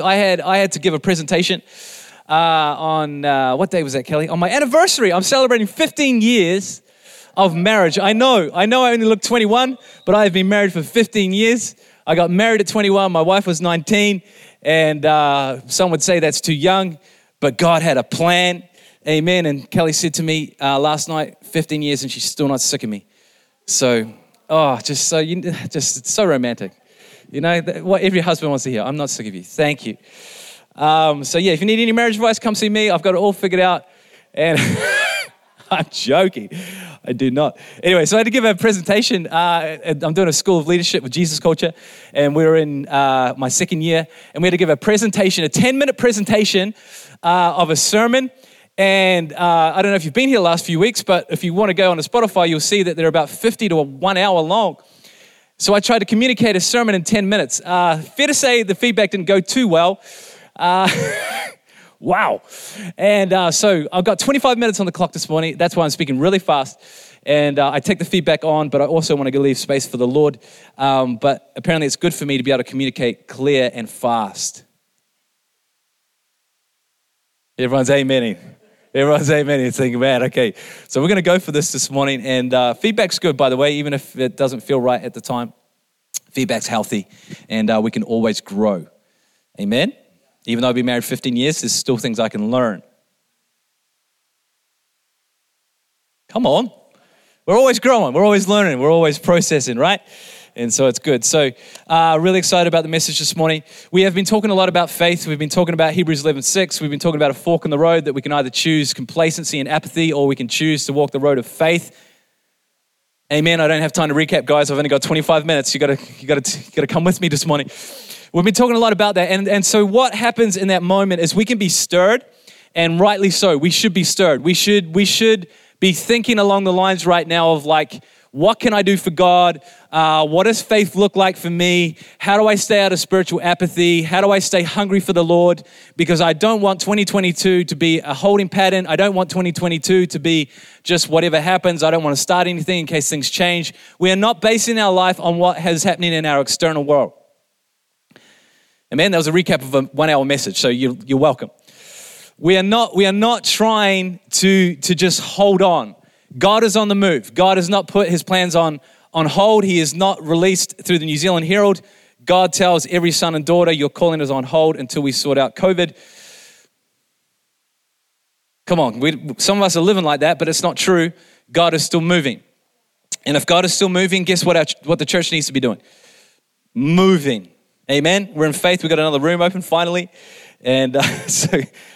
I had I had to give a presentation uh, on uh, what day was that, Kelly? On my anniversary. I'm celebrating 15 years of marriage. I know, I know, I only look 21, but I have been married for 15 years. I got married at 21. My wife was 19, and uh, some would say that's too young, but God had a plan. Amen. And Kelly said to me uh, last night, 15 years, and she's still not sick of me. So, oh, just so you, just it's so romantic. You know, what every husband wants to hear. I'm not sick of you. Thank you. Um, so, yeah, if you need any marriage advice, come see me. I've got it all figured out. And I'm joking. I do not. Anyway, so I had to give a presentation. Uh, I'm doing a school of leadership with Jesus Culture, and we were in uh, my second year, and we had to give a presentation, a 10 minute presentation uh, of a sermon. And uh, I don't know if you've been here the last few weeks, but if you want to go on to Spotify, you'll see that they're about 50 to one hour long. So I tried to communicate a sermon in 10 minutes. Uh, fair to say the feedback didn't go too well. Uh, wow. And uh, so I've got 25 minutes on the clock this morning. That's why I'm speaking really fast. And uh, I take the feedback on, but I also want to leave space for the Lord. Um, but apparently, it's good for me to be able to communicate clear and fast. Everyone's amening. Everyone's amen. You're thinking, man, okay. So we're going to go for this this morning. And uh, feedback's good, by the way, even if it doesn't feel right at the time. Feedback's healthy, and uh, we can always grow. Amen? Even though I've been married 15 years, there's still things I can learn. Come on. We're always growing, we're always learning, we're always processing, right? And so it's good. So, uh, really excited about the message this morning. We have been talking a lot about faith. We've been talking about Hebrews 11 6. We've been talking about a fork in the road that we can either choose complacency and apathy or we can choose to walk the road of faith. Amen. I don't have time to recap, guys. I've only got 25 minutes. You gotta, you gotta, you gotta come with me this morning. We've been talking a lot about that. And, and so, what happens in that moment is we can be stirred, and rightly so. We should be stirred. We should, we should be thinking along the lines right now of like, what can I do for God? Uh, what does faith look like for me? How do I stay out of spiritual apathy? How do I stay hungry for the Lord? Because I don't want 2022 to be a holding pattern. I don't want 2022 to be just whatever happens. I don't want to start anything in case things change. We are not basing our life on what is happening in our external world. Amen. That was a recap of a one hour message, so you're, you're welcome. We are not, we are not trying to, to just hold on. God is on the move. God has not put his plans on, on hold. He is not released through the New Zealand Herald. God tells every son and daughter, your calling is on hold until we sort out COVID. Come on, we, some of us are living like that, but it's not true. God is still moving. And if God is still moving, guess what, our, what the church needs to be doing? Moving. Amen. We're in faith. We've got another room open finally. And uh, so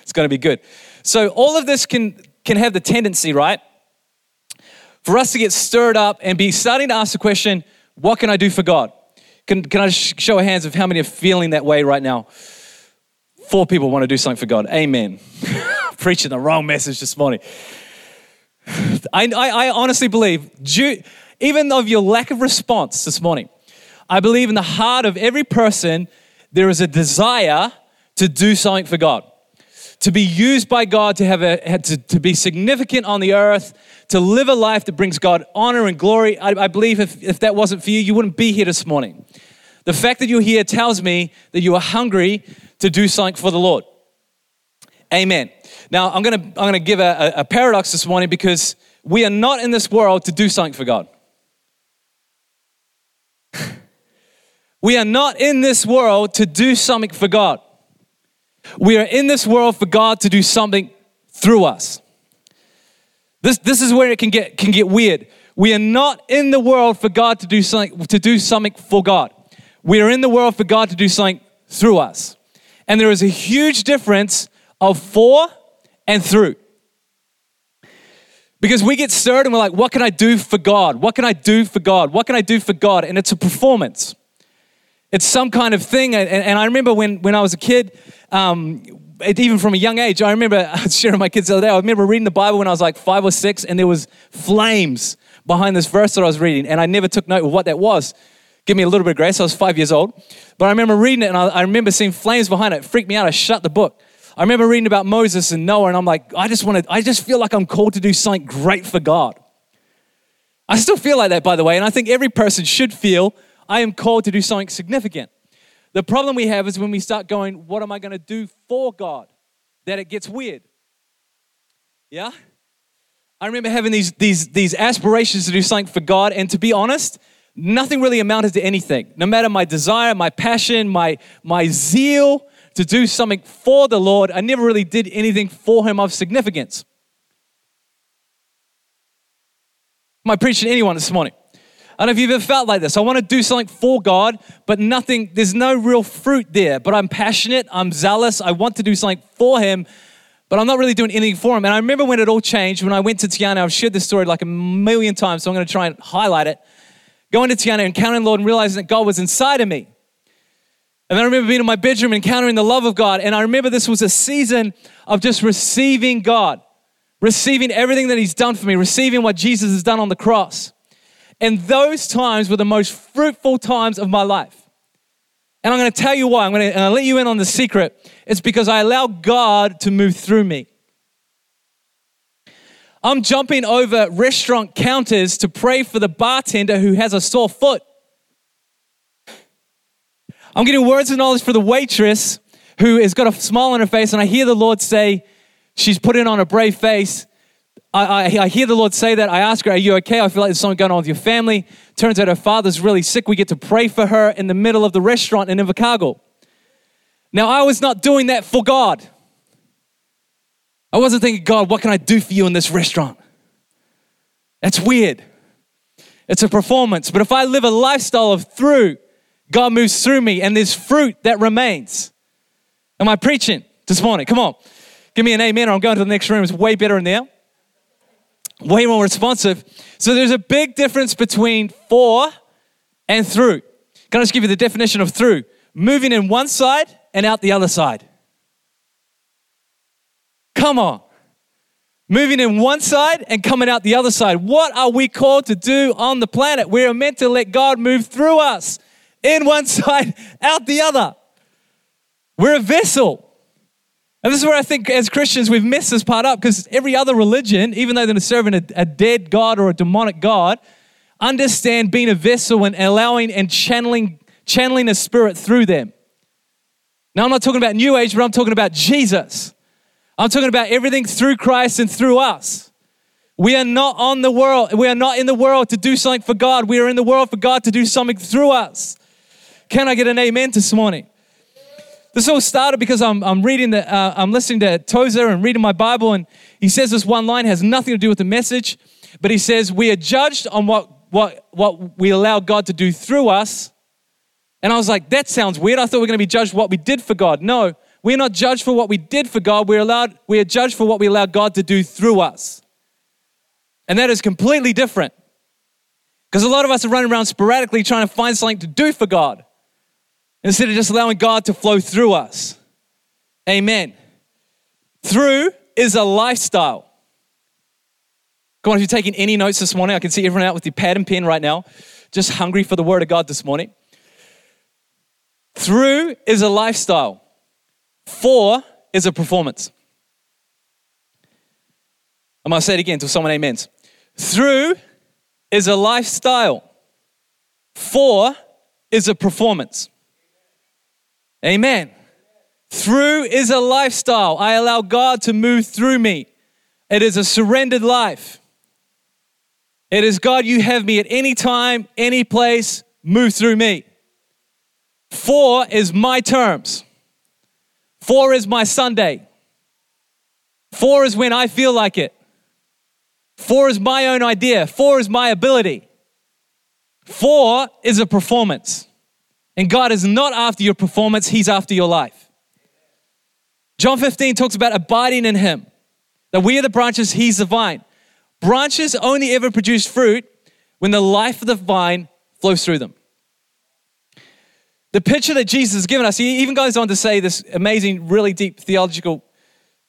it's going to be good. So all of this can, can have the tendency, right? For us to get stirred up and be starting to ask the question, what can I do for God? Can, can I show a hands of how many are feeling that way right now? Four people want to do something for God. Amen. Preaching the wrong message this morning. I, I, I honestly believe, due, even of your lack of response this morning, I believe in the heart of every person, there is a desire to do something for God, to be used by God, to have a, to, to be significant on the earth, to live a life that brings God honor and glory. I, I believe if, if that wasn't for you, you wouldn't be here this morning. The fact that you're here tells me that you are hungry to do something for the Lord. Amen. Now, I'm going to I'm to give a, a, paradox this morning because we are not in this world to do something for God. we are not in this world to do something for God. We are in this world for God to do something through us. This, this is where it can get, can get weird. We are not in the world for God to do something, to do something for God. We are in the world for God to do something through us. And there is a huge difference of for and through. Because we get stirred and we're like, what can I do for God? What can I do for God? What can I do for God? And it's a performance. It's some kind of thing. And, and I remember when, when I was a kid, um, even from a young age, I remember I was sharing my kids the other day. I remember reading the Bible when I was like five or six, and there was flames behind this verse that I was reading, and I never took note of what that was. Give me a little bit of grace. I was five years old, but I remember reading it, and I, I remember seeing flames behind it. It freaked me out. I shut the book. I remember reading about Moses and Noah, and I'm like, I just want to. I just feel like I'm called to do something great for God. I still feel like that, by the way, and I think every person should feel I am called to do something significant. The problem we have is when we start going, What am I going to do for God? that it gets weird. Yeah? I remember having these, these, these aspirations to do something for God, and to be honest, nothing really amounted to anything. No matter my desire, my passion, my, my zeal to do something for the Lord, I never really did anything for Him of significance. Am I preaching to anyone this morning? I don't know if you've ever felt like this. I want to do something for God, but nothing, there's no real fruit there. But I'm passionate, I'm zealous, I want to do something for Him, but I'm not really doing anything for Him. And I remember when it all changed, when I went to Tiana, I've shared this story like a million times, so I'm going to try and highlight it. Going to Tiana, encountering Lord, and realizing that God was inside of me. And I remember being in my bedroom, encountering the love of God. And I remember this was a season of just receiving God, receiving everything that He's done for me, receiving what Jesus has done on the cross. And those times were the most fruitful times of my life. And I'm going to tell you why. I'm going to let you in on the secret. It's because I allow God to move through me. I'm jumping over restaurant counters to pray for the bartender who has a sore foot. I'm getting words of knowledge for the waitress who has got a smile on her face, and I hear the Lord say, She's putting on a brave face. I, I, I, hear the Lord say that. I ask her, Are you okay? I feel like there's something going on with your family. Turns out her father's really sick. We get to pray for her in the middle of the restaurant in Invercargill. Now, I was not doing that for God. I wasn't thinking, God, what can I do for you in this restaurant? That's weird. It's a performance. But if I live a lifestyle of through, God moves through me and there's fruit that remains. Am I preaching this morning? Come on. Give me an amen or I'm going to the next room. It's way better in there way more responsive. So there's a big difference between for and through. Can I just give you the definition of through? Moving in one side and out the other side. Come on. Moving in one side and coming out the other side. What are we called to do on the planet? We are meant to let God move through us in one side, out the other. We're a vessel. And this is where I think as Christians we've messed this part up because every other religion, even though they're serving a, a dead God or a demonic God, understand being a vessel and allowing and channeling, channeling a spirit through them. Now, I'm not talking about New Age, but I'm talking about Jesus. I'm talking about everything through Christ and through us. We are not on the world. We are not in the world to do something for God. We are in the world for God to do something through us. Can I get an amen this morning? This all started because I'm, I'm reading the, uh, I'm listening to Tozer and reading my Bible, and he says this one line has nothing to do with the message, but he says, We are judged on what, what, what we allow God to do through us. And I was like, That sounds weird. I thought we are going to be judged what we did for God. No, we're not judged for what we did for God. We're, allowed, we are judged for what we allow God to do through us. And that is completely different. Because a lot of us are running around sporadically trying to find something to do for God instead of just allowing God to flow through us. Amen. Through is a lifestyle. Come on, if you're taking any notes this morning, I can see everyone out with your pad and pen right now, just hungry for the word of God this morning. Through is a lifestyle. For is a performance. I'm going to say it again until someone amens. Through is a lifestyle. For is a performance. Amen. Through is a lifestyle. I allow God to move through me. It is a surrendered life. It is God, you have me at any time, any place, move through me. For is my terms. For is my Sunday. For is when I feel like it. For is my own idea. For is my ability. For is a performance. And God is not after your performance, He's after your life. John 15 talks about abiding in Him, that we are the branches, He's the vine. Branches only ever produce fruit when the life of the vine flows through them. The picture that Jesus has given us, he even goes on to say this amazing, really deep theological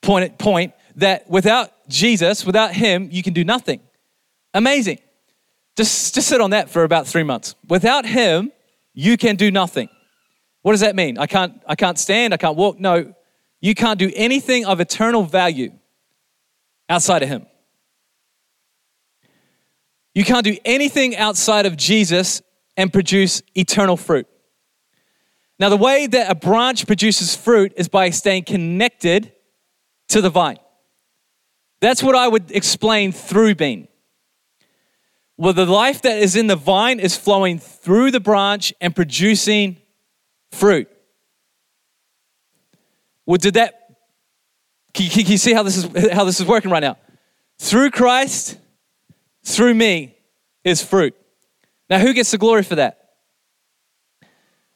point, point that without Jesus, without Him, you can do nothing. Amazing. Just, just sit on that for about three months. Without Him, you can do nothing. What does that mean? I can't, I can't stand, I can't walk. No, you can't do anything of eternal value outside of Him. You can't do anything outside of Jesus and produce eternal fruit. Now, the way that a branch produces fruit is by staying connected to the vine. That's what I would explain through being. Well, the life that is in the vine is flowing through the branch and producing fruit. Well, did that? Can you, can you see how this is how this is working right now? Through Christ, through me, is fruit. Now, who gets the glory for that?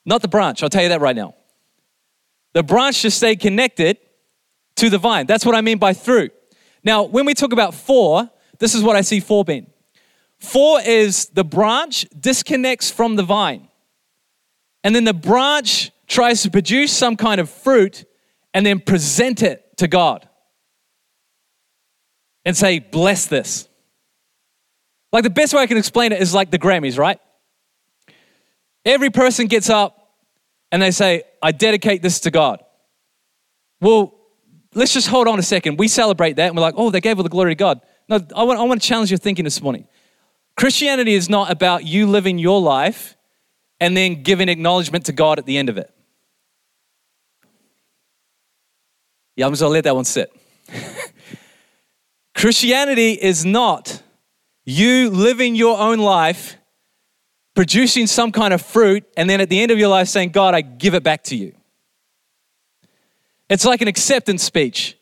Not the branch. I'll tell you that right now. The branch just stayed connected to the vine. That's what I mean by through. Now, when we talk about for, this is what I see for being. For is the branch disconnects from the vine. And then the branch tries to produce some kind of fruit and then present it to God and say, bless this. Like the best way I can explain it is like the Grammys, right? Every person gets up and they say, I dedicate this to God. Well, let's just hold on a second. We celebrate that and we're like, oh, they gave all the glory to God. No, I want, I want to challenge your thinking this morning. Christianity is not about you living your life and then giving acknowledgement to God at the end of it. Yeah, I'm just gonna let that one sit. Christianity is not you living your own life, producing some kind of fruit, and then at the end of your life saying, God, I give it back to you. It's like an acceptance speech.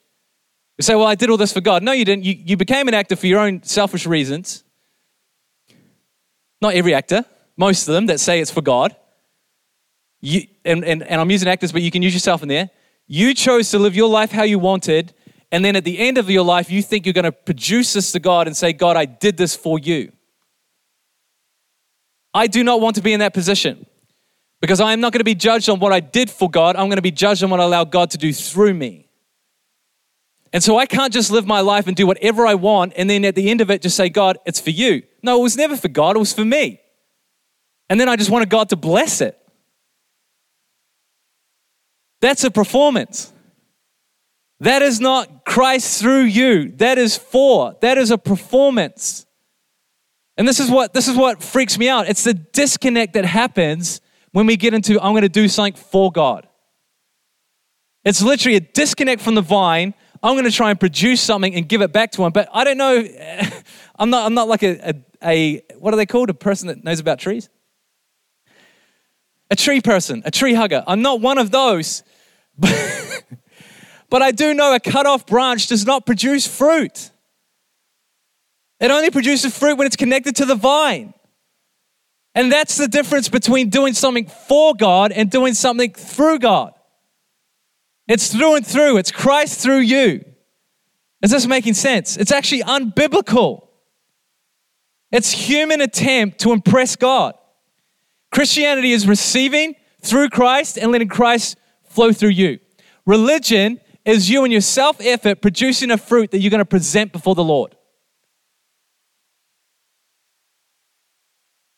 You say, Well, I did all this for God. No, you didn't. You, you became an actor for your own selfish reasons. Not every actor, most of them that say it's for God. You, and, and, and I'm using actors, but you can use yourself in there. You chose to live your life how you wanted, and then at the end of your life, you think you're going to produce this to God and say, God, I did this for you. I do not want to be in that position because I am not going to be judged on what I did for God. I'm going to be judged on what I allow God to do through me. And so I can't just live my life and do whatever I want and then at the end of it just say, God, it's for you. No, it was never for God, it was for me. And then I just wanted God to bless it. That's a performance. That is not Christ through you. That is for. That is a performance. And this is what this is what freaks me out. It's the disconnect that happens when we get into I'm going to do something for God. It's literally a disconnect from the vine. I'm going to try and produce something and give it back to him. But I don't know. I'm not. I'm not like a, a, a what are they called? A person that knows about trees. A tree person, a tree hugger. I'm not one of those. But But I do know a cut off branch does not produce fruit. It only produces fruit when it's connected to the vine. And that's the difference between doing something for God and doing something through God. It's through and through, it's Christ through you. Is this making sense? It's actually unbiblical. It's human attempt to impress God. Christianity is receiving through Christ and letting Christ flow through you. Religion is you and your self effort producing a fruit that you're going to present before the Lord.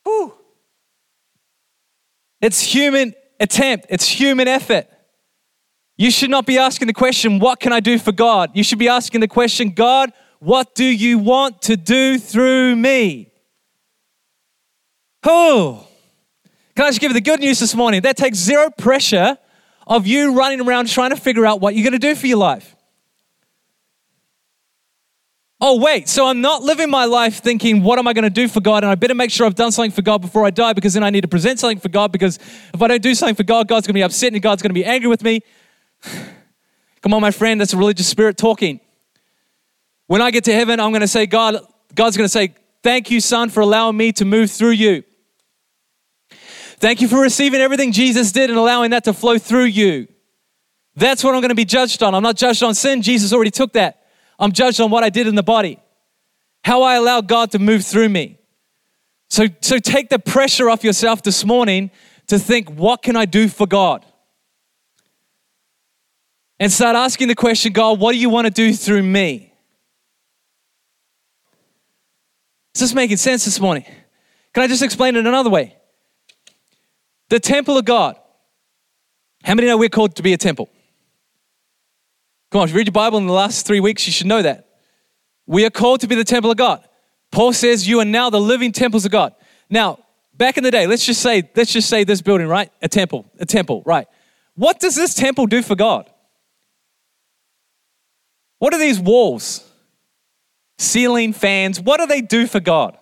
Whew. It's human attempt, it's human effort. You should not be asking the question, What can I do for God? You should be asking the question, God, what do you want to do through me? Oh, can I just give you the good news this morning? That takes zero pressure of you running around trying to figure out what you're going to do for your life. Oh, wait, so I'm not living my life thinking, what am I going to do for God? And I better make sure I've done something for God before I die because then I need to present something for God because if I don't do something for God, God's going to be upset and God's going to be angry with me. Come on, my friend, that's a religious spirit talking. When I get to heaven, I'm going to say, God, God's going to say, Thank you, son, for allowing me to move through you. Thank you for receiving everything Jesus did and allowing that to flow through you. That's what I'm going to be judged on. I'm not judged on sin. Jesus already took that. I'm judged on what I did in the body, how I allow God to move through me. So, so take the pressure off yourself this morning to think, what can I do for God? And start asking the question, God, what do you want to do through me? Is this making sense this morning? Can I just explain it another way? The temple of God. How many know we're called to be a temple? Come on, if you read your Bible in the last three weeks, you should know that. We are called to be the temple of God. Paul says, You are now the living temples of God. Now, back in the day, let's just say, let's just say this building, right? A temple, a temple, right? What does this temple do for God? What are these walls? Ceiling, fans, what do they do for God?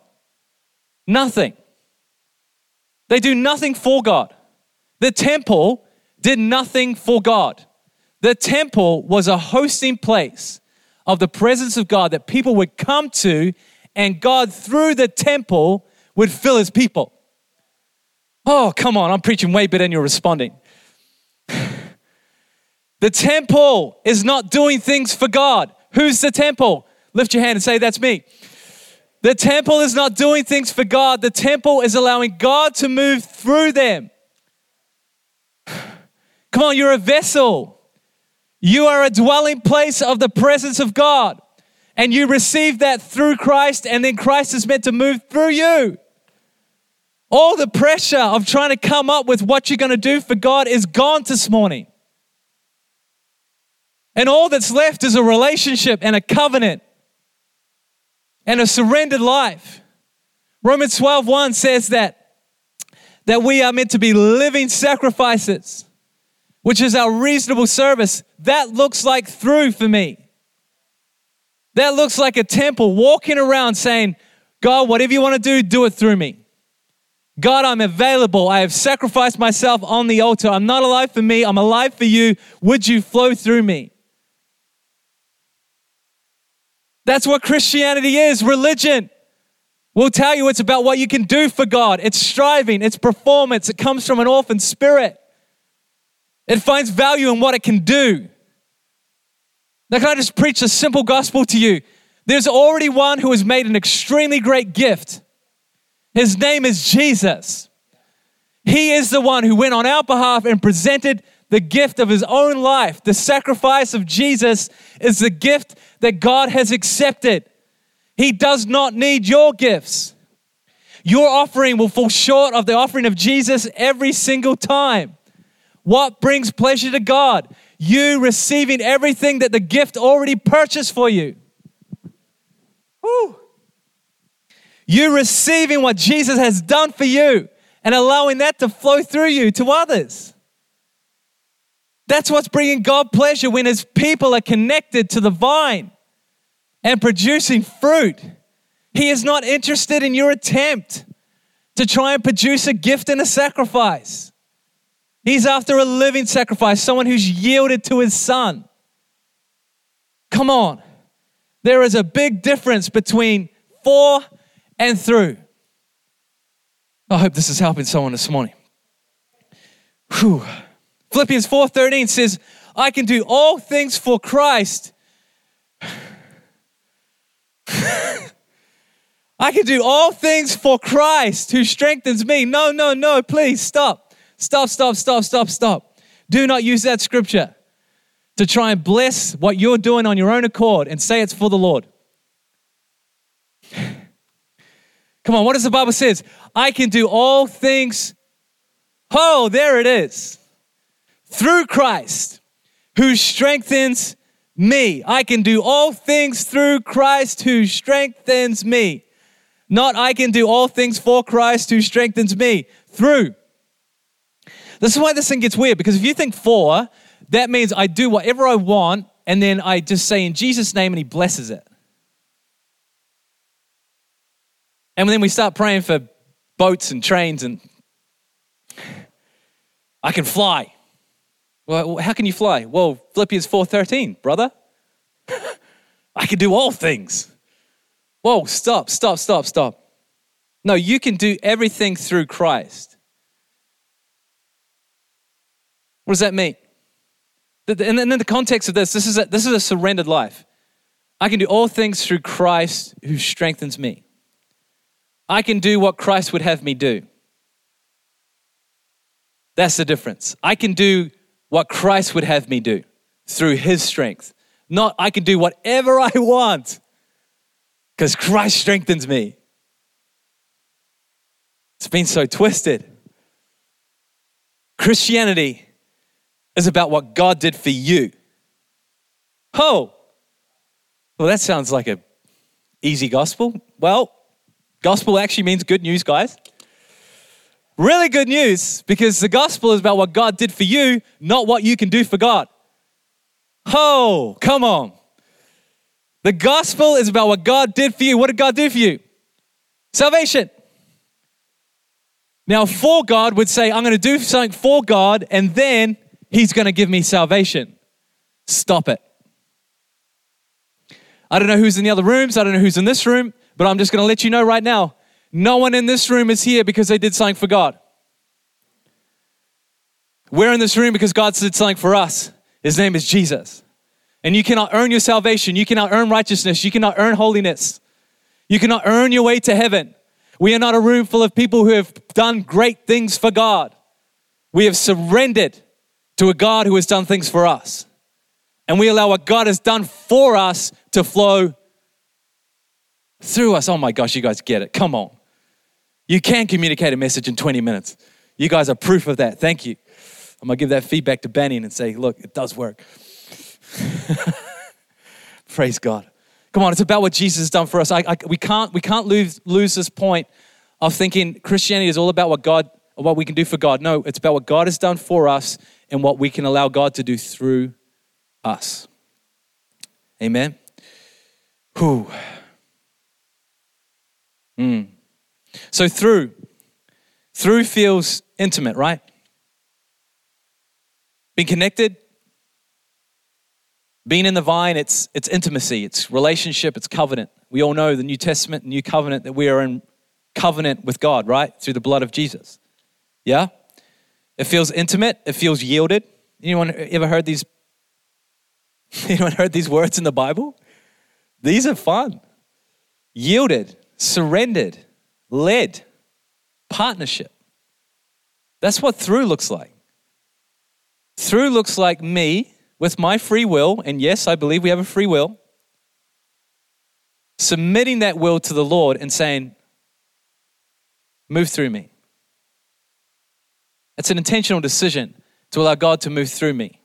Nothing. They do nothing for God. The temple did nothing for God. The temple was a hosting place of the presence of God that people would come to, and God, through the temple, would fill his people. Oh, come on, I'm preaching way better than you're responding. the temple is not doing things for God. Who's the temple? Lift your hand and say, That's me. The temple is not doing things for God, the temple is allowing God to move through them. Come on, you're a vessel. You are a dwelling place of the presence of God. And you receive that through Christ, and then Christ is meant to move through you. All the pressure of trying to come up with what you're going to do for God is gone this morning. And all that's left is a relationship and a covenant and a surrendered life. Romans 12 1 says that, that we are meant to be living sacrifices, which is our reasonable service. That looks like through for me. That looks like a temple walking around saying, God, whatever you want to do, do it through me. God, I'm available. I have sacrificed myself on the altar. I'm not alive for me, I'm alive for you. Would you flow through me? That's what Christianity is religion. We'll tell you it's about what you can do for God. It's striving, it's performance, it comes from an orphan spirit. It finds value in what it can do. Now, can I just preach a simple gospel to you? There's already one who has made an extremely great gift. His name is Jesus. He is the one who went on our behalf and presented the gift of his own life. The sacrifice of Jesus is the gift that God has accepted. He does not need your gifts. Your offering will fall short of the offering of Jesus every single time. What brings pleasure to God? You receiving everything that the gift already purchased for you. Woo. You receiving what Jesus has done for you and allowing that to flow through you to others. That's what's bringing God pleasure when his people are connected to the vine and producing fruit. He is not interested in your attempt to try and produce a gift and a sacrifice. He's after a living sacrifice, someone who's yielded to his son. Come on. There is a big difference between for and through. I hope this is helping someone this morning. Whew. Philippians 4:13 says, "I can do all things for Christ." I can do all things for Christ who strengthens me. No, no, no, please stop. Stop, stop, stop, stop, stop. Do not use that scripture to try and bless what you're doing on your own accord and say it's for the Lord. Come on, what does the Bible says? I can do all things. Oh, there it is. Through Christ who strengthens me. I can do all things through Christ who strengthens me. Not I can do all things for Christ who strengthens me. Through. This is why this thing gets weird because if you think for, that means I do whatever I want and then I just say in Jesus' name and he blesses it. And then we start praying for boats and trains and I can fly. Well, how can you fly? Well, Philippians 4:13, brother. I can do all things. Whoa, stop, stop, stop, stop. No, you can do everything through Christ. What does that mean? And in the context of this, this is a, this is a surrendered life. I can do all things through Christ who strengthens me. I can do what Christ would have me do. That's the difference. I can do what Christ would have me do through his strength. Not I can do whatever I want because Christ strengthens me. It's been so twisted. Christianity is about what God did for you. Oh, well, that sounds like a easy gospel. Well, Gospel actually means good news, guys. Really good news because the gospel is about what God did for you, not what you can do for God. Oh, come on. The gospel is about what God did for you. What did God do for you? Salvation. Now, for God would say, I'm going to do something for God, and then He's going to give me salvation. Stop it. I don't know who's in the other rooms. I don't know who's in this room, but I'm just going to let you know right now no one in this room is here because they did something for God. We're in this room because God did something for us. His name is Jesus. And you cannot earn your salvation. You cannot earn righteousness. You cannot earn holiness. You cannot earn your way to heaven. We are not a room full of people who have done great things for God. We have surrendered to a God who has done things for us. And we allow what God has done for us to flow through us. Oh my gosh, you guys get it. Come on. You can communicate a message in 20 minutes. You guys are proof of that. Thank you. I'm going to give that feedback to Benny and say, look, it does work. Praise God. Come on, it's about what Jesus has done for us. I, I, we can't, we can't lose, lose this point of thinking Christianity is all about what God, what we can do for God. No, it's about what God has done for us and what we can allow God to do through us. Amen. Whew. Mm. So through, through feels intimate, right? Being connected, being in the vine, it's, it's intimacy, it's relationship, it's covenant. We all know the New Testament, New Covenant, that we are in covenant with God, right? Through the blood of Jesus. Yeah? It feels intimate, it feels yielded. Anyone ever heard these? Anyone heard these words in the Bible? These are fun. Yielded, surrendered, led, partnership. That's what through looks like. Through looks like me with my free will, and yes, I believe we have a free will, submitting that will to the Lord and saying, Move through me. It's an intentional decision to allow God to move through me.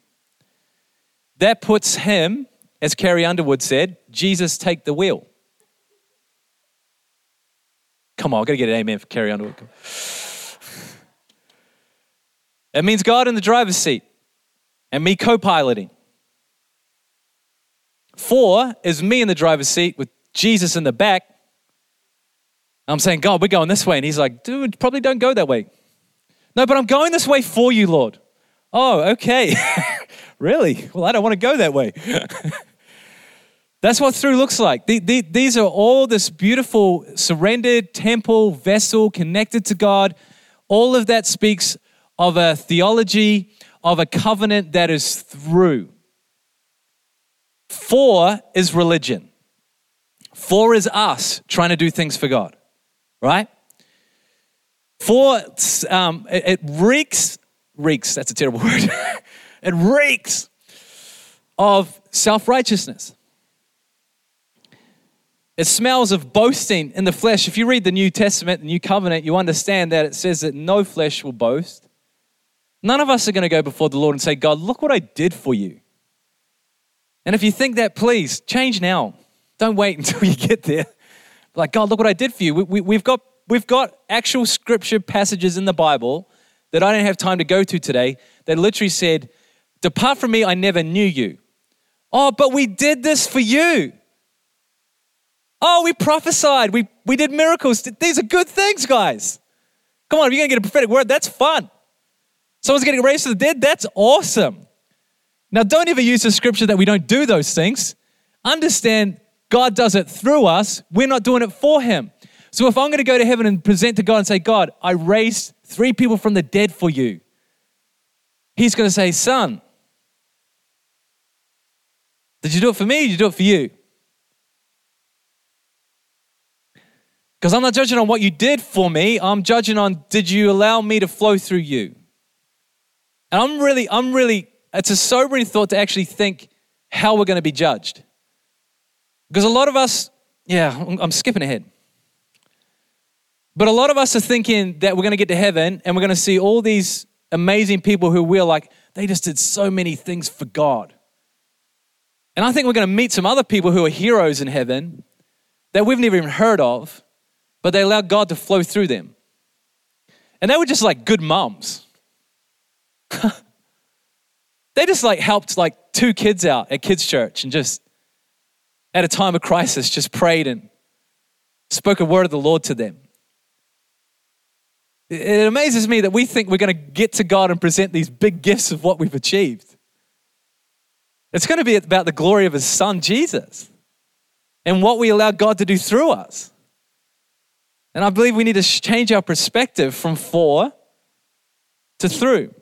That puts Him, as Carrie Underwood said, Jesus take the wheel. Come on, I gotta get an amen for Carrie Underwood. It means God in the driver's seat and me co piloting. For is me in the driver's seat with Jesus in the back. I'm saying, God, we're going this way. And he's like, dude, probably don't go that way. No, but I'm going this way for you, Lord. Oh, okay. really? Well, I don't want to go that way. That's what through looks like. These are all this beautiful, surrendered temple, vessel connected to God. All of that speaks of a theology of a covenant that is through. For is religion. For is us trying to do things for God, right? For, um, it, it reeks, reeks, that's a terrible word. it reeks of self righteousness. It smells of boasting in the flesh. If you read the New Testament, the New Covenant, you understand that it says that no flesh will boast. None of us are going to go before the Lord and say, God, look what I did for you. And if you think that, please change now. Don't wait until you get there. Like, God, look what I did for you. We, we, have got, we've got actual scripture passages in the Bible that I don't have time to go to today that literally said, Depart from me, I never knew you. Oh, but we did this for you. Oh, we prophesied, we, we did miracles. These are good things, guys. Come on, if you're going to get a prophetic word, that's fun. Someone's getting raised to the dead, that's awesome. Now, don't ever use the scripture that we don't do those things. Understand God does it through us, we're not doing it for Him. So if I'm going to go to heaven and present to God and say, God, I raised three people from the dead for you, He's going to say, Son, did you do it for me? did you do it for you? Because I'm not judging on what you did for me. I'm judging on did you allow me to flow through you? And I'm really, I'm really, it's a sobering thought to actually think how we're going to be judged. Because a lot of us, yeah, I'm skipping ahead. But a lot of us are thinking that we're going to get to heaven and we're going to see all these amazing people who we're like, they just did so many things for God. And I think we're going to meet some other people who are heroes in heaven that we've never even heard of, but they allowed God to flow through them. And they were just like good moms. they just like helped like two kids out at kids' church and just at a time of crisis just prayed and spoke a word of the Lord to them. It amazes me that we think we're going to get to God and present these big gifts of what we've achieved. It's going to be about the glory of His Son, Jesus, and what we allow God to do through us. And I believe we need to change our perspective from for to through.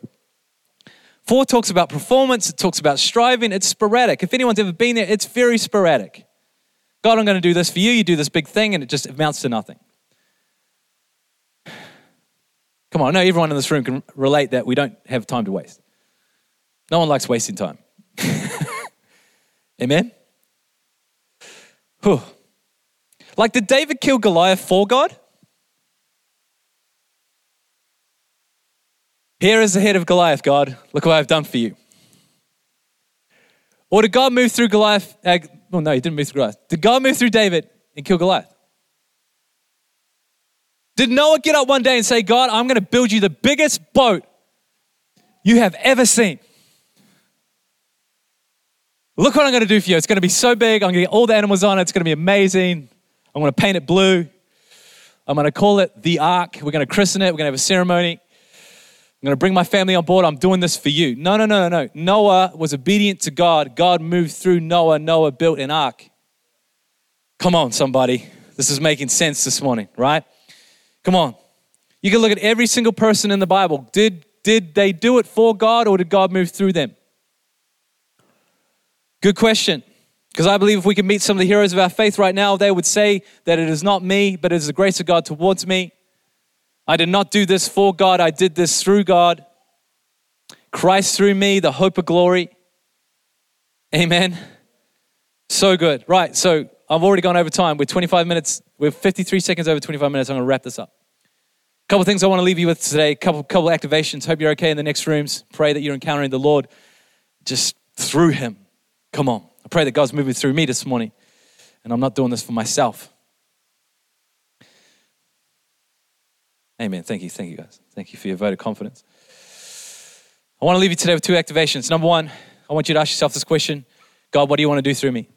For talks about performance, it talks about striving, it's sporadic. If anyone's ever been there, it's very sporadic. God, I'm going to do this for you, you do this big thing, and it just amounts to nothing. Come on, I know everyone in this room can relate that we don't have time to waste. No one likes wasting time. Amen? Whew. Like, did David kill Goliath for God? Here is the head of Goliath, God. Look what I've done for you. Or did God move through Goliath? Uh, well, no, he didn't move through Goliath. Did God move through David and kill Goliath? Did Noah get up one day and say, God, I'm going to build you the biggest boat you have ever seen? Look what I'm going to do for you. It's going to be so big. I'm going to get all the animals on it. It's going to be amazing. I'm going to paint it blue. I'm going to call it the ark. We're going to christen it. We're going to have a ceremony. I'm going to bring my family on board. I'm doing this for you. No, no, no, no, no. Noah was obedient to God. God moved through Noah. Noah built an ark. Come on, somebody. This is making sense this morning, right? Come on. You can look at every single person in the Bible. Did, did they do it for God or did God move through them? Good question. Because I believe if we could meet some of the heroes of our faith right now, they would say that it is not me, but it is the grace of God towards me. I did not do this for God, I did this through God. Christ through me, the hope of glory. Amen. So good. Right, so I've already gone over time. We're 25 minutes, we're 53 seconds over 25 minutes. I'm going to wrap this up. A couple things I want to leave you with today, a couple, couple activations. Hope you're okay in the next rooms. Pray that you're encountering the Lord just through Him. Come on. I pray that God's moving through me this morning, and I'm not doing this for myself. Amen. Thank you. Thank you, guys. Thank you for your vote of confidence. I want to leave you today with two activations. Number one, I want you to ask yourself this question God, what do you want to do through me?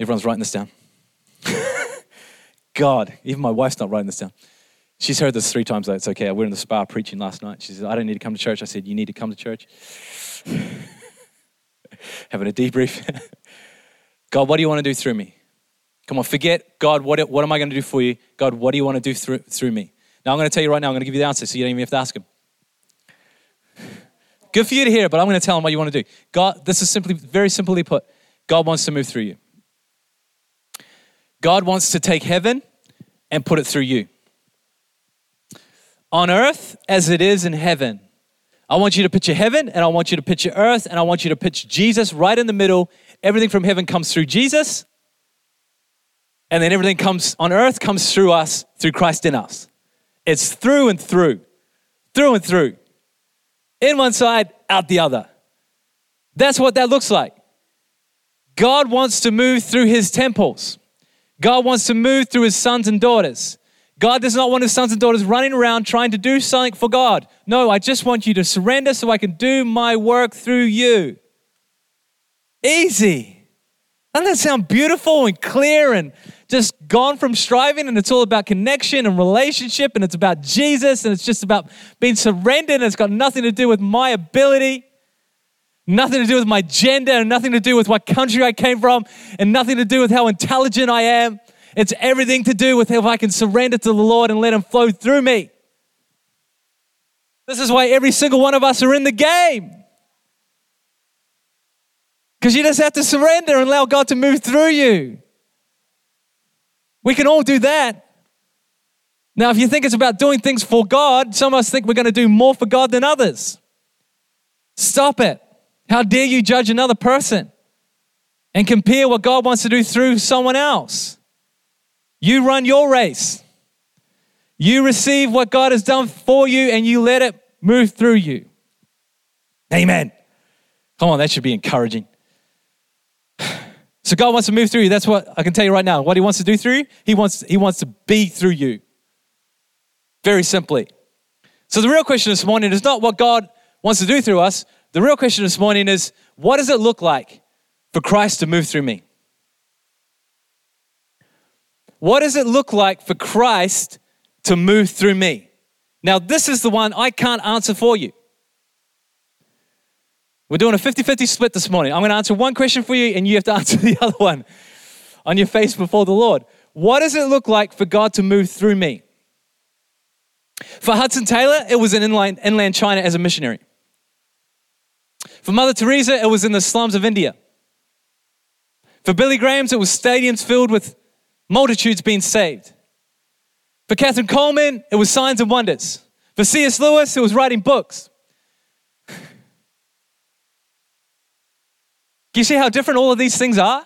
Everyone's writing this down. God, even my wife's not writing this down. She's heard this three times, though. It's okay. We were in the spa preaching last night. She said, I don't need to come to church. I said, You need to come to church. Having a debrief. God, what do you want to do through me? Come on, forget, God, what, what am I going to do for you? God, what do you want to do through, through me? Now, I'm going to tell you right now, I'm going to give you the answer so you don't even have to ask him. Good for you to hear it, but I'm going to tell him what you want to do. God, this is simply, very simply put, God wants to move through you. God wants to take heaven and put it through you. On earth as it is in heaven. I want you to picture heaven and I want you to picture earth and I want you to picture Jesus right in the middle. Everything from heaven comes through Jesus. And then everything comes on earth comes through us, through Christ in us. It's through and through, through and through. In one side, out the other. That's what that looks like. God wants to move through his temples. God wants to move through his sons and daughters. God does not want his sons and daughters running around trying to do something for God. No, I just want you to surrender so I can do my work through you. Easy. Doesn't that sound beautiful and clear and just gone from striving? And it's all about connection and relationship, and it's about Jesus, and it's just about being surrendered, and it's got nothing to do with my ability, nothing to do with my gender, and nothing to do with what country I came from, and nothing to do with how intelligent I am. It's everything to do with if I can surrender to the Lord and let Him flow through me. This is why every single one of us are in the game. Because you just have to surrender and allow God to move through you. We can all do that. Now, if you think it's about doing things for God, some of us think we're going to do more for God than others. Stop it. How dare you judge another person and compare what God wants to do through someone else? You run your race. You receive what God has done for you and you let it move through you. Amen. Come on, that should be encouraging. So God wants to move through you. That's what I can tell you right now. What he wants to do through you, he wants, he wants to be through you. Very simply. So the real question this morning is not what God wants to do through us. The real question this morning is what does it look like for Christ to move through me? What does it look like for Christ to move through me? Now, this is the one I can't answer for you. We're doing a 50 50 split this morning. I'm going to answer one question for you, and you have to answer the other one on your face before the Lord. What does it look like for God to move through me? For Hudson Taylor, it was in inland, inland China as a missionary. For Mother Teresa, it was in the slums of India. For Billy Graham's, it was stadiums filled with multitudes being saved. For Kathryn Kuhlman, it was signs and wonders. For C.S. Lewis, it was writing books. You see how different all of these things are?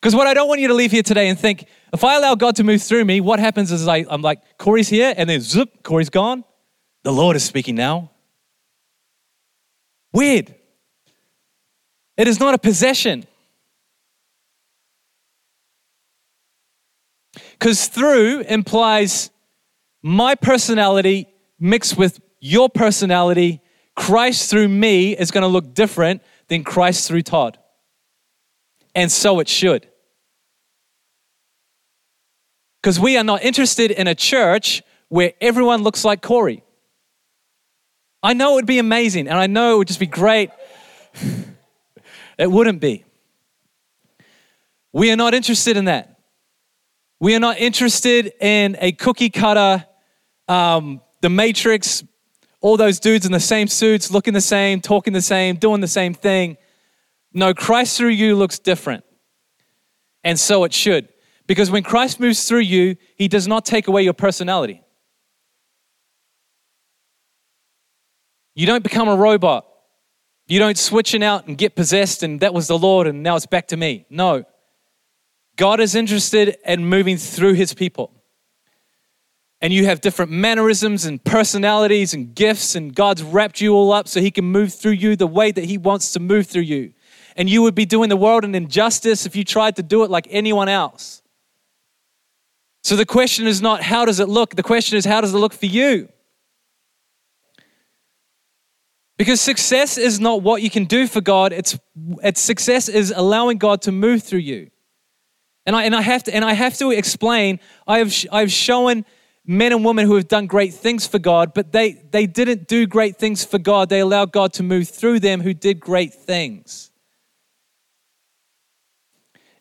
Because what I don't want you to leave here today and think, if I allow God to move through me, what happens is I, I'm like, Corey's here, and then zip, Corey's gone. The Lord is speaking now. Weird. It is not a possession. Because through implies my personality mixed with your personality. Christ through me is going to look different than Christ through Todd. And so it should. Because we are not interested in a church where everyone looks like Corey. I know it would be amazing, and I know it would just be great. it wouldn't be. We are not interested in that. We are not interested in a cookie cutter, um, the Matrix, all those dudes in the same suits, looking the same, talking the same, doing the same thing. No, Christ through you looks different. And so it should. Because when Christ moves through you, he does not take away your personality. You don't become a robot. You don't switch it out and get possessed and that was the Lord and now it's back to me. No. God is interested in moving through his people. And you have different mannerisms and personalities and gifts, and God's wrapped you all up so he can move through you the way that he wants to move through you. And you would be doing the world an injustice if you tried to do it like anyone else. So the question is not how does it look? The question is how does it look for you? Because success is not what you can do for God, it's, it's success is allowing God to move through you. And I, and I, have, to, and I have to explain, I have, I've shown men and women who have done great things for God, but they, they didn't do great things for God. They allowed God to move through them who did great things.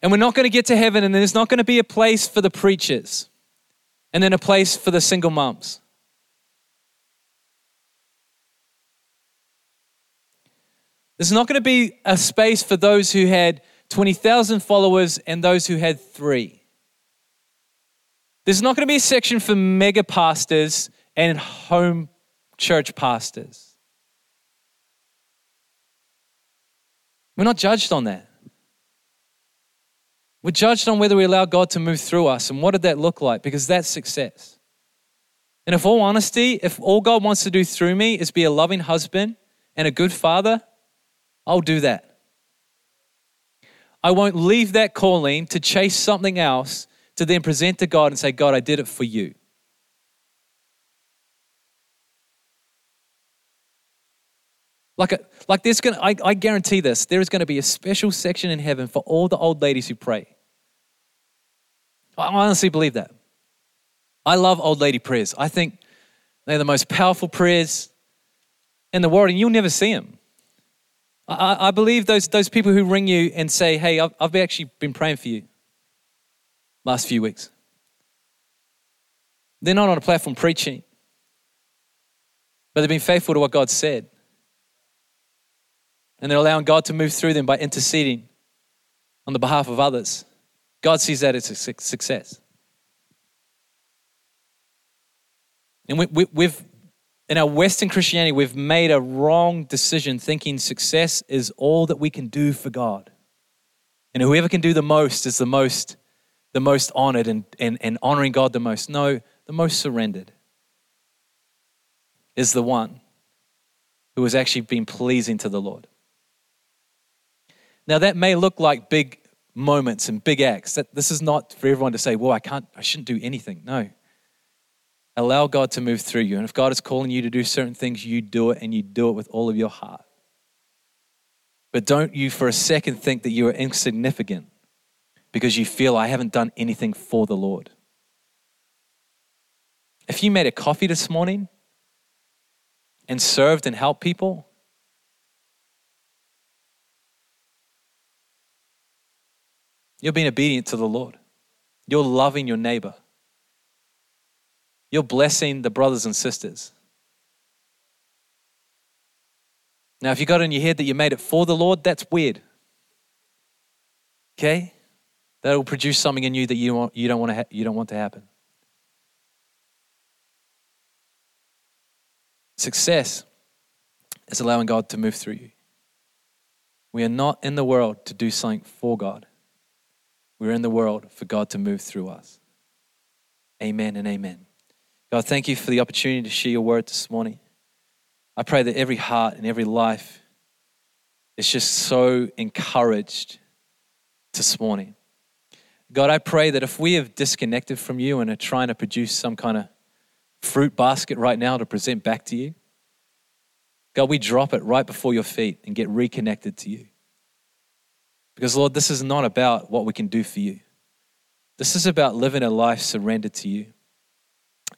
And we're not going to get to heaven, and there's not going to be a place for the preachers and then a place for the single moms. There's not going to be a space for those who had 20,000 followers and those who had three. There's not going to be a section for mega pastors and home church pastors. We're not judged on that. We're judged on whether we allow God to move through us and what did that look like because that's success. And if all honesty, if all God wants to do through me is be a loving husband and a good father, I'll do that. I won't leave that calling to chase something else to then present to God and say, God, I did it for you. Like, a, like there's gonna, I, I guarantee this, there is going to be a special section in heaven for all the old ladies who pray. I honestly believe that. I love old lady prayers. I think they're the most powerful prayers in the world, and you'll never see them. I, I believe those, those people who ring you and say, hey, I've, I've actually been praying for you last few weeks. They're not on a platform preaching, but they've been faithful to what God said. And they're allowing God to move through them by interceding on the behalf of others. God sees that as a success. And we, we, we've, in our Western Christianity, we've made a wrong decision thinking success is all that we can do for God. And whoever can do the most is the most, the most honored and, and, and honoring God the most. No, the most surrendered is the one who has actually been pleasing to the Lord. Now, that may look like big moments and big acts. That, this is not for everyone to say, well, I can't, I shouldn't do anything. No. Allow God to move through you. And if God is calling you to do certain things, you do it and you do it with all of your heart. But don't you for a second think that you are insignificant because you feel I haven't done anything for the Lord. If you made a coffee this morning and served and helped people, you're being obedient to the Lord. You're loving your neighbor. You're blessing the brothers and sisters. Now, if you got in your head that you made it for the Lord, that's weird. Okay? That'll produce something in you that you, want, you, don't, want to ha- you don't want to happen. Success is allowing God to move through you. We are not in the world to do something for God. We're in the world for God to move through us. Amen and amen. God, thank you for the opportunity to share your word this morning. I pray that every heart and every life is just so encouraged this morning. God, I pray that if we have disconnected from you and are trying to produce some kind of fruit basket right now to present back to you, God, we drop it right before your feet and get reconnected to you. Because, Lord, this is not about what we can do for you. This is about living a life surrendered to you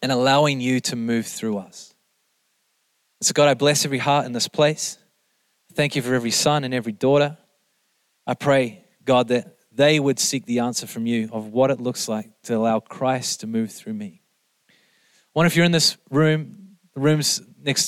and allowing you to move through us. So, God, I bless every heart in this place. Thank you for every son and every daughter. I pray, God, that they would seek the answer from you of what it looks like to allow Christ to move through me. Wonder if you're in this room, the room's next door.